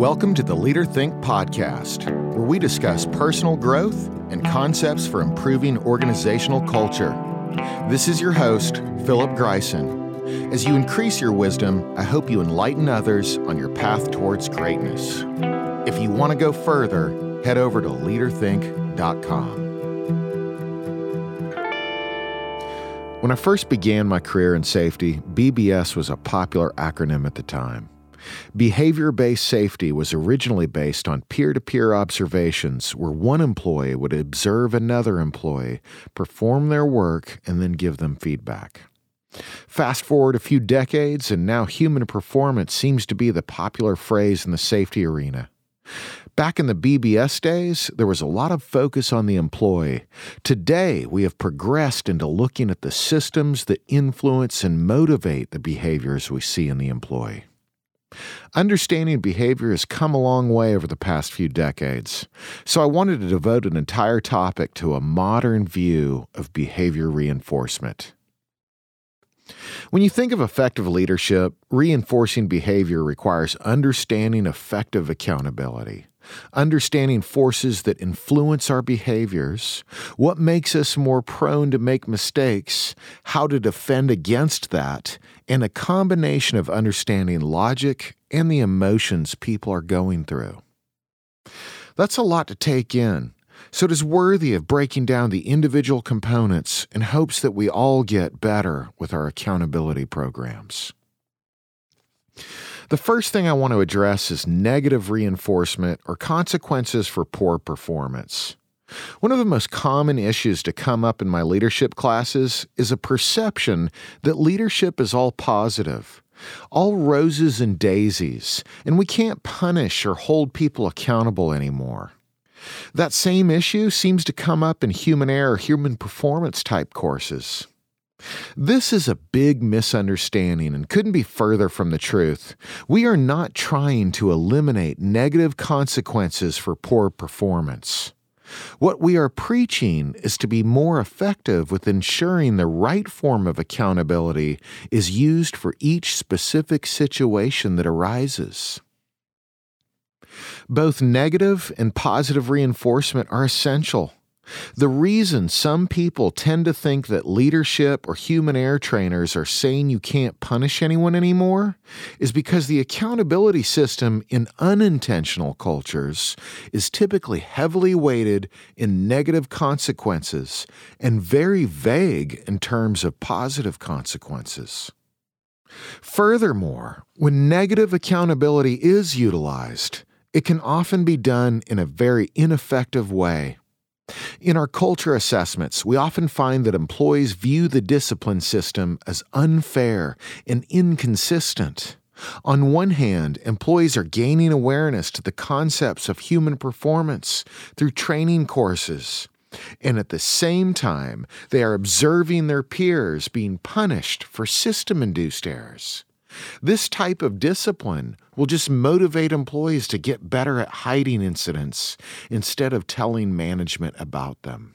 Welcome to the Leader Think podcast, where we discuss personal growth and concepts for improving organizational culture. This is your host, Philip Greisen. As you increase your wisdom, I hope you enlighten others on your path towards greatness. If you want to go further, head over to leaderthink.com. When I first began my career in safety, BBS was a popular acronym at the time. Behavior based safety was originally based on peer to peer observations where one employee would observe another employee, perform their work, and then give them feedback. Fast forward a few decades, and now human performance seems to be the popular phrase in the safety arena. Back in the BBS days, there was a lot of focus on the employee. Today, we have progressed into looking at the systems that influence and motivate the behaviors we see in the employee. Understanding behavior has come a long way over the past few decades, so I wanted to devote an entire topic to a modern view of behavior reinforcement. When you think of effective leadership, reinforcing behavior requires understanding effective accountability understanding forces that influence our behaviors, what makes us more prone to make mistakes, how to defend against that, and a combination of understanding logic and the emotions people are going through. That's a lot to take in, so it is worthy of breaking down the individual components in hopes that we all get better with our accountability programs. The first thing I want to address is negative reinforcement or consequences for poor performance. One of the most common issues to come up in my leadership classes is a perception that leadership is all positive, all roses and daisies, and we can't punish or hold people accountable anymore. That same issue seems to come up in human error, human performance type courses. This is a big misunderstanding and couldn't be further from the truth. We are not trying to eliminate negative consequences for poor performance. What we are preaching is to be more effective with ensuring the right form of accountability is used for each specific situation that arises. Both negative and positive reinforcement are essential. The reason some people tend to think that leadership or human error trainers are saying you can't punish anyone anymore is because the accountability system in unintentional cultures is typically heavily weighted in negative consequences and very vague in terms of positive consequences. Furthermore, when negative accountability is utilized, it can often be done in a very ineffective way in our culture assessments, we often find that employees view the discipline system as unfair and inconsistent. On one hand, employees are gaining awareness to the concepts of human performance through training courses. And at the same time, they are observing their peers being punished for system induced errors. This type of discipline will just motivate employees to get better at hiding incidents instead of telling management about them.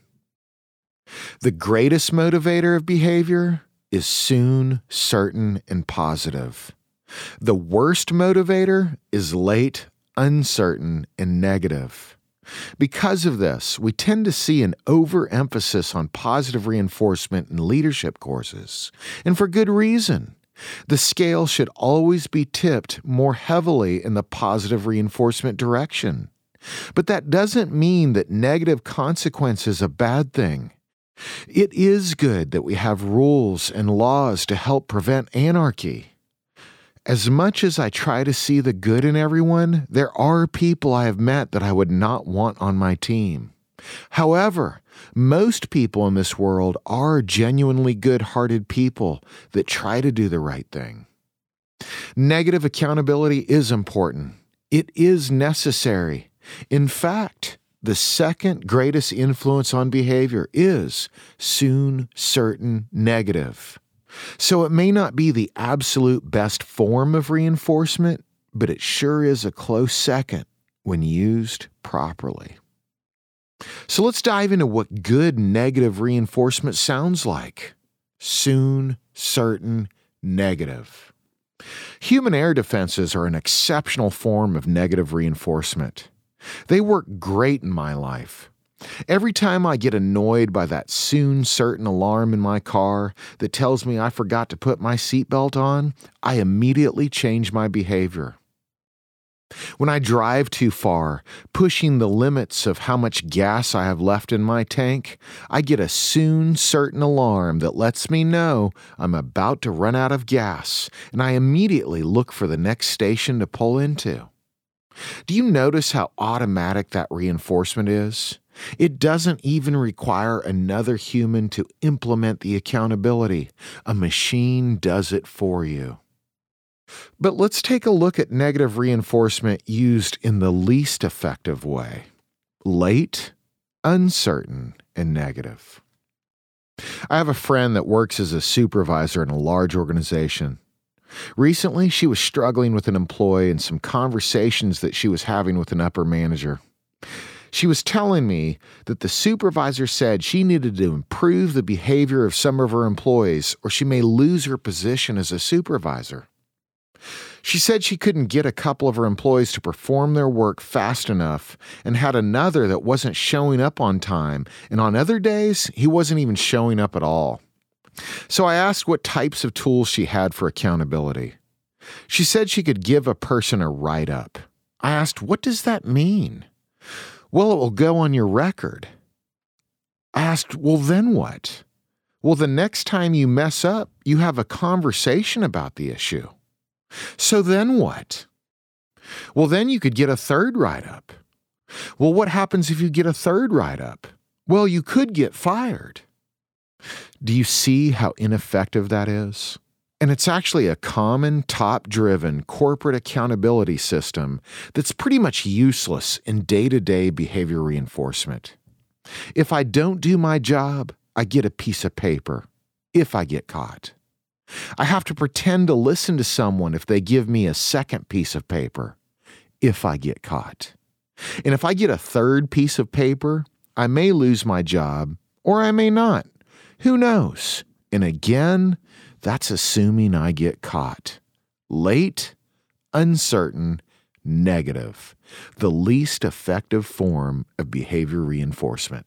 The greatest motivator of behavior is soon, certain, and positive. The worst motivator is late, uncertain, and negative. Because of this, we tend to see an overemphasis on positive reinforcement in leadership courses, and for good reason. The scale should always be tipped more heavily in the positive reinforcement direction. But that doesn't mean that negative consequence is a bad thing. It is good that we have rules and laws to help prevent anarchy. As much as I try to see the good in everyone, there are people I have met that I would not want on my team. However, most people in this world are genuinely good hearted people that try to do the right thing. Negative accountability is important, it is necessary. In fact, the second greatest influence on behavior is soon, certain, negative. So it may not be the absolute best form of reinforcement, but it sure is a close second when used properly. So let's dive into what good negative reinforcement sounds like soon, certain, negative. Human error defenses are an exceptional form of negative reinforcement. They work great in my life. Every time I get annoyed by that soon certain alarm in my car that tells me I forgot to put my seatbelt on, I immediately change my behavior. When I drive too far, pushing the limits of how much gas I have left in my tank, I get a soon certain alarm that lets me know I'm about to run out of gas, and I immediately look for the next station to pull into. Do you notice how automatic that reinforcement is? It doesn't even require another human to implement the accountability. A machine does it for you. But let's take a look at negative reinforcement used in the least effective way late, uncertain, and negative. I have a friend that works as a supervisor in a large organization. Recently, she was struggling with an employee and some conversations that she was having with an upper manager. She was telling me that the supervisor said she needed to improve the behavior of some of her employees or she may lose her position as a supervisor. She said she couldn't get a couple of her employees to perform their work fast enough and had another that wasn't showing up on time, and on other days, he wasn't even showing up at all. So I asked what types of tools she had for accountability. She said she could give a person a write up. I asked, What does that mean? Well, it will go on your record. I asked, Well, then what? Well, the next time you mess up, you have a conversation about the issue. So then what? Well, then you could get a third write up. Well, what happens if you get a third write up? Well, you could get fired. Do you see how ineffective that is? And it's actually a common, top driven corporate accountability system that's pretty much useless in day to day behavior reinforcement. If I don't do my job, I get a piece of paper, if I get caught. I have to pretend to listen to someone if they give me a second piece of paper, if I get caught. And if I get a third piece of paper, I may lose my job or I may not. Who knows? And again, that's assuming I get caught. Late, uncertain, negative, the least effective form of behavior reinforcement.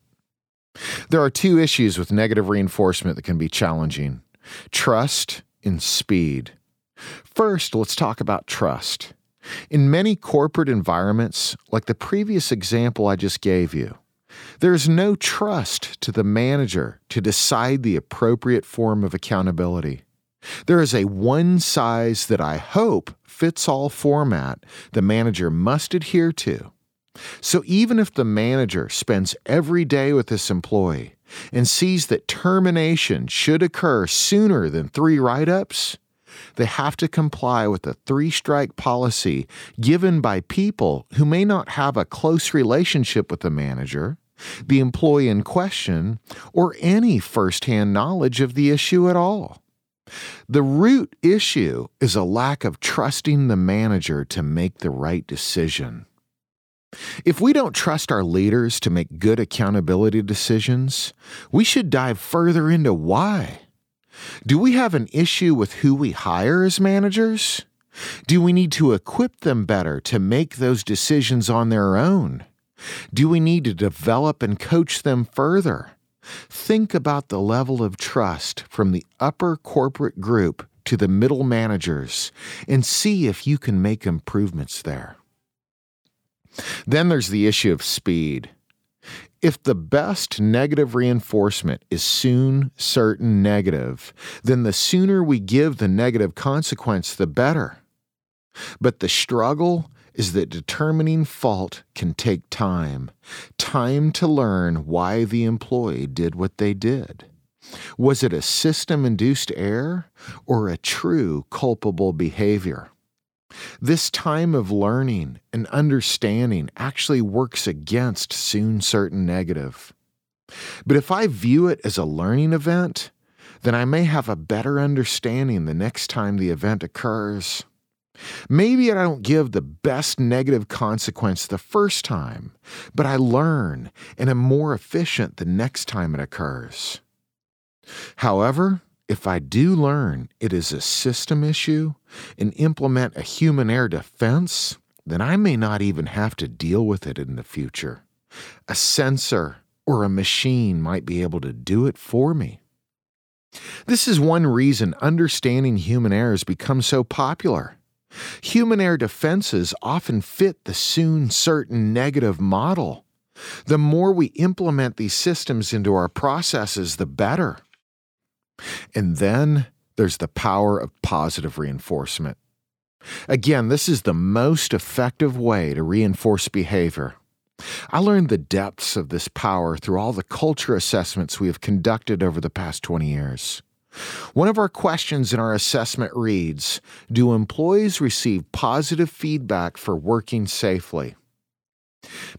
There are two issues with negative reinforcement that can be challenging trust and speed. First, let's talk about trust. In many corporate environments, like the previous example I just gave you, there is no trust to the manager to decide the appropriate form of accountability. There is a one size that I hope fits all format the manager must adhere to. So even if the manager spends every day with this employee and sees that termination should occur sooner than three write ups, they have to comply with a three strike policy given by people who may not have a close relationship with the manager, the employee in question, or any firsthand knowledge of the issue at all. The root issue is a lack of trusting the manager to make the right decision. If we don't trust our leaders to make good accountability decisions, we should dive further into why. Do we have an issue with who we hire as managers? Do we need to equip them better to make those decisions on their own? Do we need to develop and coach them further? Think about the level of trust from the upper corporate group to the middle managers and see if you can make improvements there. Then there's the issue of speed. If the best negative reinforcement is soon, certain, negative, then the sooner we give the negative consequence, the better. But the struggle is that determining fault can take time time to learn why the employee did what they did. Was it a system induced error or a true culpable behavior? This time of learning and understanding actually works against soon certain negative. But if I view it as a learning event, then I may have a better understanding the next time the event occurs. Maybe I don't give the best negative consequence the first time, but I learn and am more efficient the next time it occurs. However, if I do learn it is a system issue and implement a human error defense, then I may not even have to deal with it in the future. A sensor or a machine might be able to do it for me. This is one reason understanding human errors becomes so popular. Human error defenses often fit the soon certain negative model. The more we implement these systems into our processes, the better. And then there's the power of positive reinforcement. Again, this is the most effective way to reinforce behavior. I learned the depths of this power through all the culture assessments we have conducted over the past 20 years. One of our questions in our assessment reads Do employees receive positive feedback for working safely?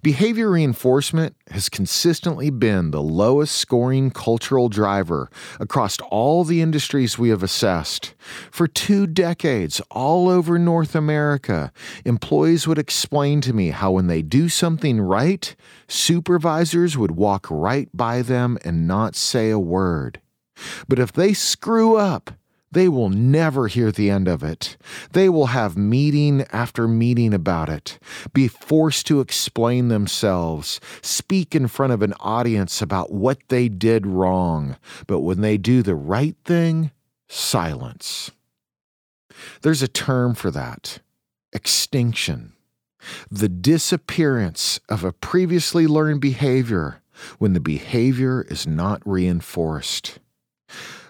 Behavior reinforcement has consistently been the lowest scoring cultural driver across all the industries we have assessed. For two decades, all over North America, employees would explain to me how when they do something right, supervisors would walk right by them and not say a word. But if they screw up, they will never hear the end of it. They will have meeting after meeting about it, be forced to explain themselves, speak in front of an audience about what they did wrong. But when they do the right thing, silence. There's a term for that extinction. The disappearance of a previously learned behavior when the behavior is not reinforced.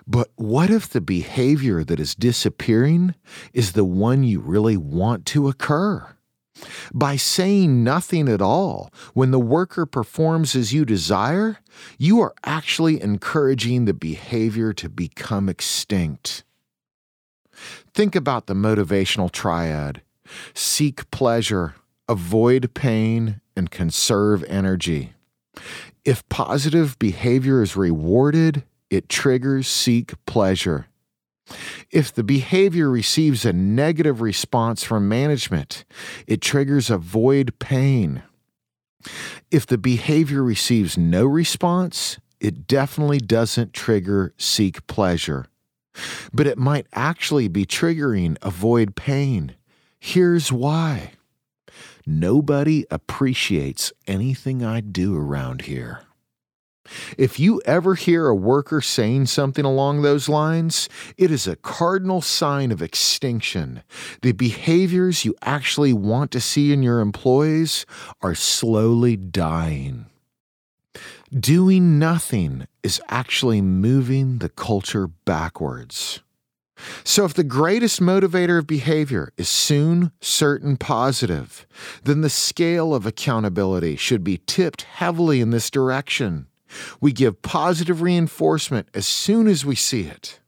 But what if the behavior that is disappearing is the one you really want to occur? By saying nothing at all when the worker performs as you desire, you are actually encouraging the behavior to become extinct. Think about the motivational triad seek pleasure, avoid pain, and conserve energy. If positive behavior is rewarded, it triggers seek pleasure. If the behavior receives a negative response from management, it triggers avoid pain. If the behavior receives no response, it definitely doesn't trigger seek pleasure. But it might actually be triggering avoid pain. Here's why nobody appreciates anything I do around here. If you ever hear a worker saying something along those lines, it is a cardinal sign of extinction. The behaviors you actually want to see in your employees are slowly dying. Doing nothing is actually moving the culture backwards. So, if the greatest motivator of behavior is soon, certain, positive, then the scale of accountability should be tipped heavily in this direction. We give positive reinforcement as soon as we see it.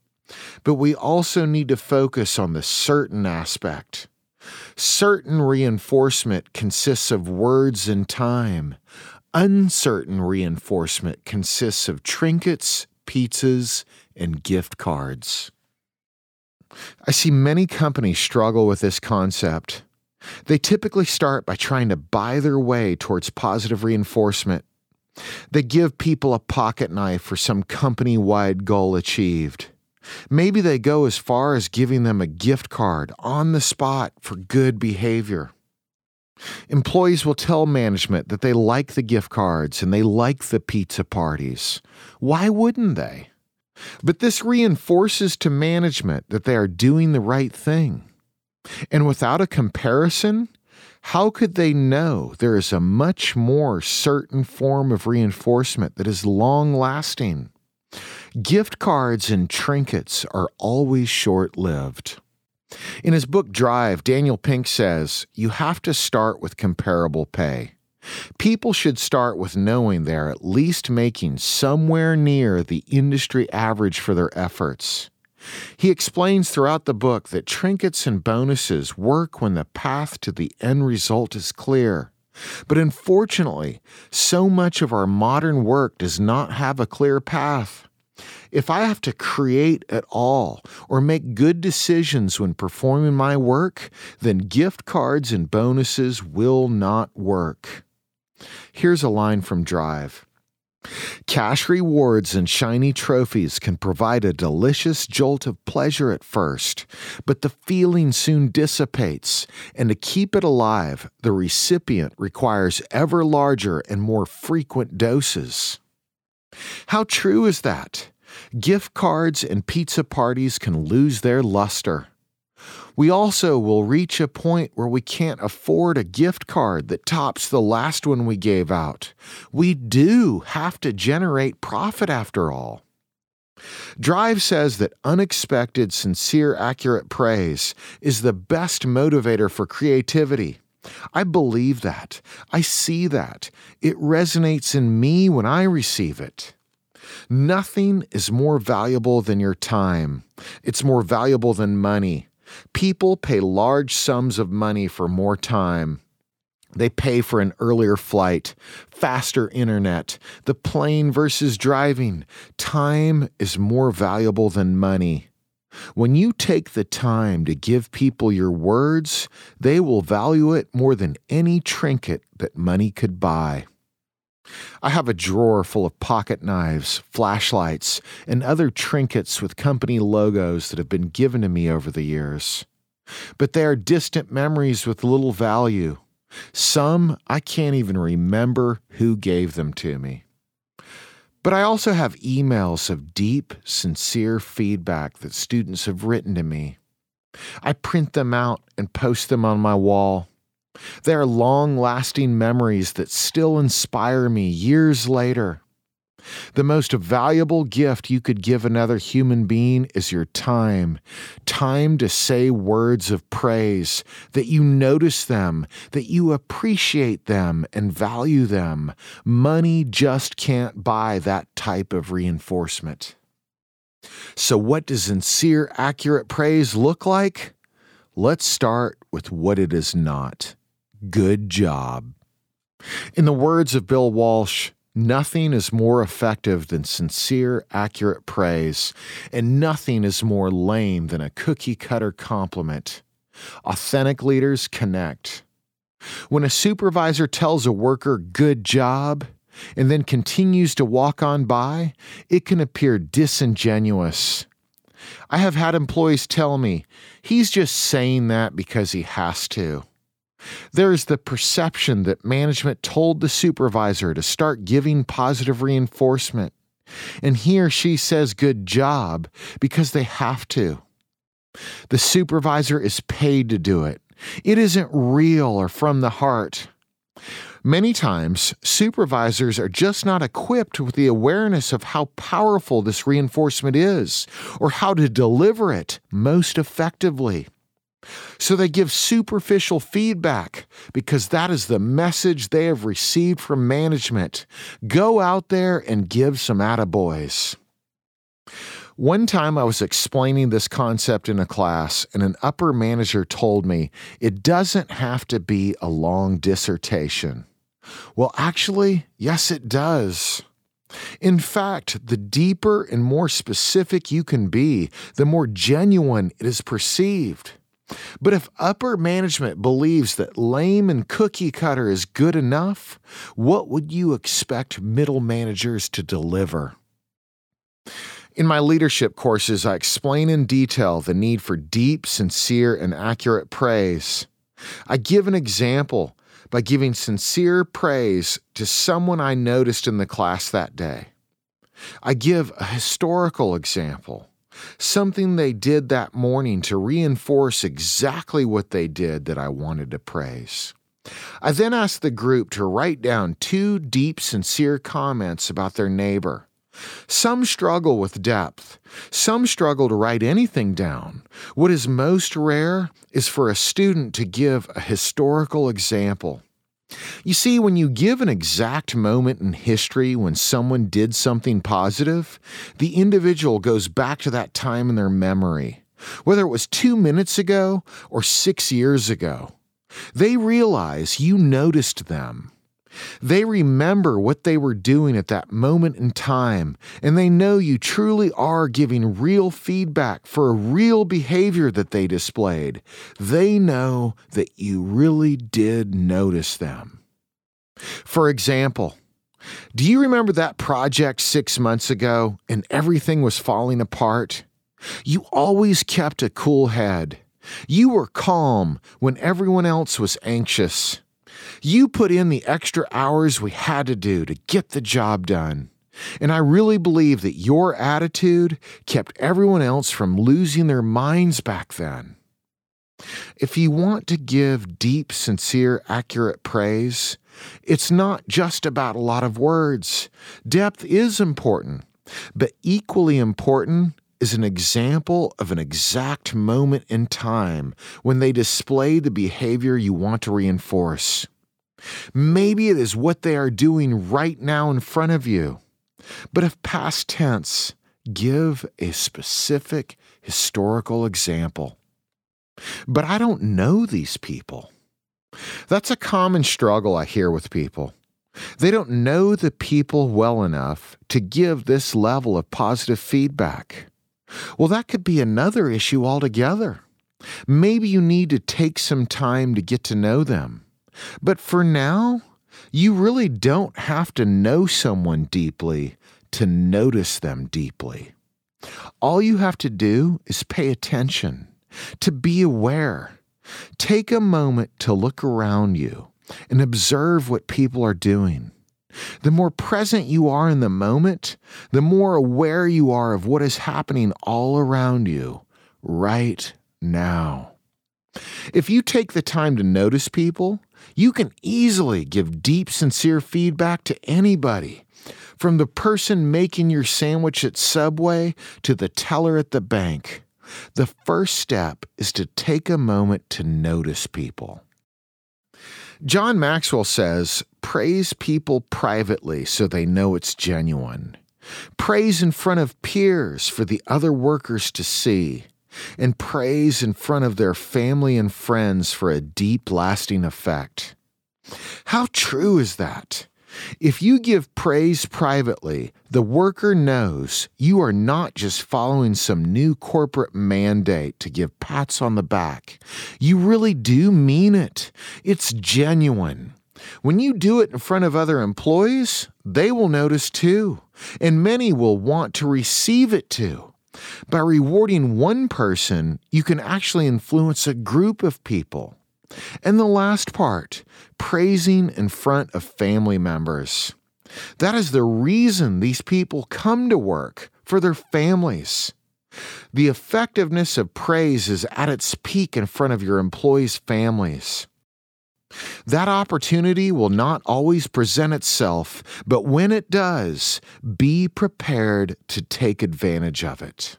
But we also need to focus on the certain aspect. Certain reinforcement consists of words and time. Uncertain reinforcement consists of trinkets, pizzas, and gift cards. I see many companies struggle with this concept. They typically start by trying to buy their way towards positive reinforcement they give people a pocket knife for some company wide goal achieved. Maybe they go as far as giving them a gift card on the spot for good behavior. Employees will tell management that they like the gift cards and they like the pizza parties. Why wouldn't they? But this reinforces to management that they are doing the right thing. And without a comparison, how could they know there is a much more certain form of reinforcement that is long lasting? Gift cards and trinkets are always short lived. In his book Drive, Daniel Pink says, You have to start with comparable pay. People should start with knowing they're at least making somewhere near the industry average for their efforts. He explains throughout the book that trinkets and bonuses work when the path to the end result is clear. But unfortunately, so much of our modern work does not have a clear path. If I have to create at all or make good decisions when performing my work, then gift cards and bonuses will not work. Here's a line from Drive Cash rewards and shiny trophies can provide a delicious jolt of pleasure at first, but the feeling soon dissipates, and to keep it alive, the recipient requires ever larger and more frequent doses. How true is that? Gift cards and pizza parties can lose their luster. We also will reach a point where we can't afford a gift card that tops the last one we gave out. We do have to generate profit after all. Drive says that unexpected, sincere, accurate praise is the best motivator for creativity. I believe that. I see that. It resonates in me when I receive it. Nothing is more valuable than your time. It's more valuable than money. People pay large sums of money for more time. They pay for an earlier flight, faster internet, the plane versus driving. Time is more valuable than money. When you take the time to give people your words, they will value it more than any trinket that money could buy. I have a drawer full of pocket knives, flashlights, and other trinkets with company logos that have been given to me over the years. But they are distant memories with little value. Some I can't even remember who gave them to me. But I also have emails of deep, sincere feedback that students have written to me. I print them out and post them on my wall. They are long lasting memories that still inspire me years later. The most valuable gift you could give another human being is your time. Time to say words of praise, that you notice them, that you appreciate them and value them. Money just can't buy that type of reinforcement. So, what does sincere, accurate praise look like? Let's start with what it is not. Good job. In the words of Bill Walsh, nothing is more effective than sincere, accurate praise, and nothing is more lame than a cookie cutter compliment. Authentic leaders connect. When a supervisor tells a worker, good job, and then continues to walk on by, it can appear disingenuous. I have had employees tell me, he's just saying that because he has to. There is the perception that management told the supervisor to start giving positive reinforcement, and he or she says good job because they have to. The supervisor is paid to do it. It isn't real or from the heart. Many times, supervisors are just not equipped with the awareness of how powerful this reinforcement is or how to deliver it most effectively. So they give superficial feedback because that is the message they have received from management. Go out there and give some attaboys. One time I was explaining this concept in a class, and an upper manager told me it doesn't have to be a long dissertation. Well, actually, yes, it does. In fact, the deeper and more specific you can be, the more genuine it is perceived. But if upper management believes that lame and cookie cutter is good enough, what would you expect middle managers to deliver? In my leadership courses, I explain in detail the need for deep, sincere, and accurate praise. I give an example by giving sincere praise to someone I noticed in the class that day. I give a historical example something they did that morning to reinforce exactly what they did that I wanted to praise. I then asked the group to write down two deep, sincere comments about their neighbor. Some struggle with depth. Some struggle to write anything down. What is most rare is for a student to give a historical example. You see, when you give an exact moment in history when someone did something positive, the individual goes back to that time in their memory, whether it was two minutes ago or six years ago. They realize you noticed them. They remember what they were doing at that moment in time, and they know you truly are giving real feedback for a real behavior that they displayed. They know that you really did notice them. For example, Do you remember that project six months ago and everything was falling apart? You always kept a cool head. You were calm when everyone else was anxious. You put in the extra hours we had to do to get the job done. And I really believe that your attitude kept everyone else from losing their minds back then. If you want to give deep, sincere, accurate praise, it's not just about a lot of words. Depth is important, but equally important is an example of an exact moment in time when they display the behavior you want to reinforce. Maybe it is what they are doing right now in front of you. But if past tense, give a specific historical example. But I don't know these people. That's a common struggle I hear with people. They don't know the people well enough to give this level of positive feedback. Well, that could be another issue altogether. Maybe you need to take some time to get to know them. But for now, you really don't have to know someone deeply to notice them deeply. All you have to do is pay attention, to be aware. Take a moment to look around you and observe what people are doing. The more present you are in the moment, the more aware you are of what is happening all around you right now. If you take the time to notice people, you can easily give deep, sincere feedback to anybody. From the person making your sandwich at Subway to the teller at the bank, the first step is to take a moment to notice people. John Maxwell says, Praise people privately so they know it's genuine. Praise in front of peers for the other workers to see. And praise in front of their family and friends for a deep, lasting effect. How true is that? If you give praise privately, the worker knows you are not just following some new corporate mandate to give pats on the back. You really do mean it. It's genuine. When you do it in front of other employees, they will notice too, and many will want to receive it too. By rewarding one person, you can actually influence a group of people. And the last part, praising in front of family members. That is the reason these people come to work for their families. The effectiveness of praise is at its peak in front of your employees' families. That opportunity will not always present itself, but when it does, be prepared to take advantage of it.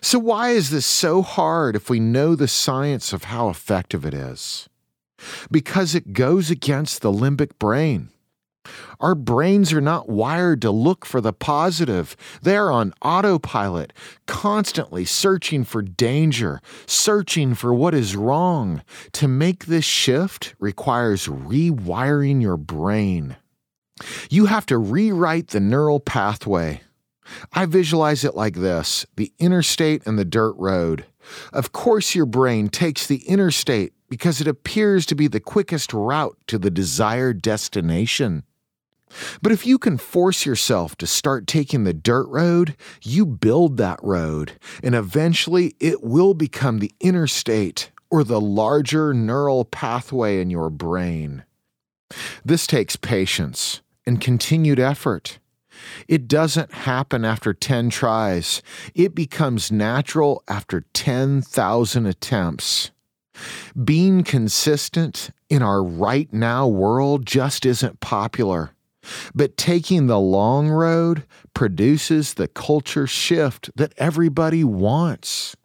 So, why is this so hard if we know the science of how effective it is? Because it goes against the limbic brain. Our brains are not wired to look for the positive. They're on autopilot, constantly searching for danger, searching for what is wrong. To make this shift requires rewiring your brain. You have to rewrite the neural pathway. I visualize it like this the interstate and the dirt road. Of course, your brain takes the interstate because it appears to be the quickest route to the desired destination. But if you can force yourself to start taking the dirt road, you build that road, and eventually it will become the interstate or the larger neural pathway in your brain. This takes patience and continued effort. It doesn't happen after 10 tries, it becomes natural after 10,000 attempts. Being consistent in our right now world just isn't popular. But taking the long road produces the culture shift that everybody wants.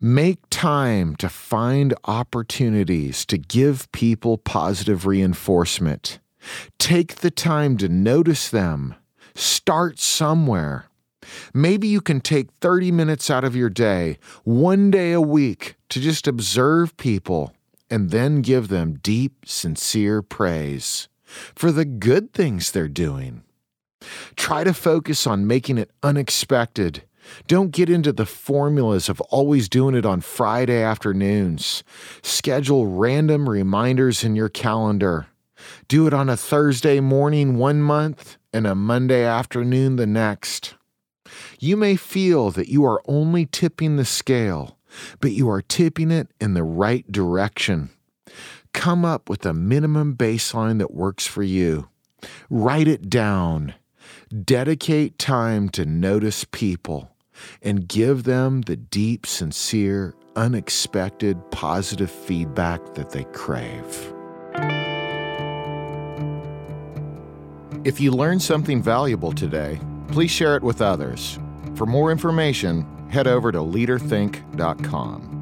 Make time to find opportunities to give people positive reinforcement. Take the time to notice them. Start somewhere. Maybe you can take 30 minutes out of your day, one day a week, to just observe people and then give them deep, sincere praise for the good things they're doing. Try to focus on making it unexpected. Don't get into the formulas of always doing it on Friday afternoons. Schedule random reminders in your calendar. Do it on a Thursday morning one month and a Monday afternoon the next. You may feel that you are only tipping the scale, but you are tipping it in the right direction. Come up with a minimum baseline that works for you. Write it down. Dedicate time to notice people and give them the deep, sincere, unexpected, positive feedback that they crave. If you learned something valuable today, please share it with others. For more information, head over to leaderthink.com.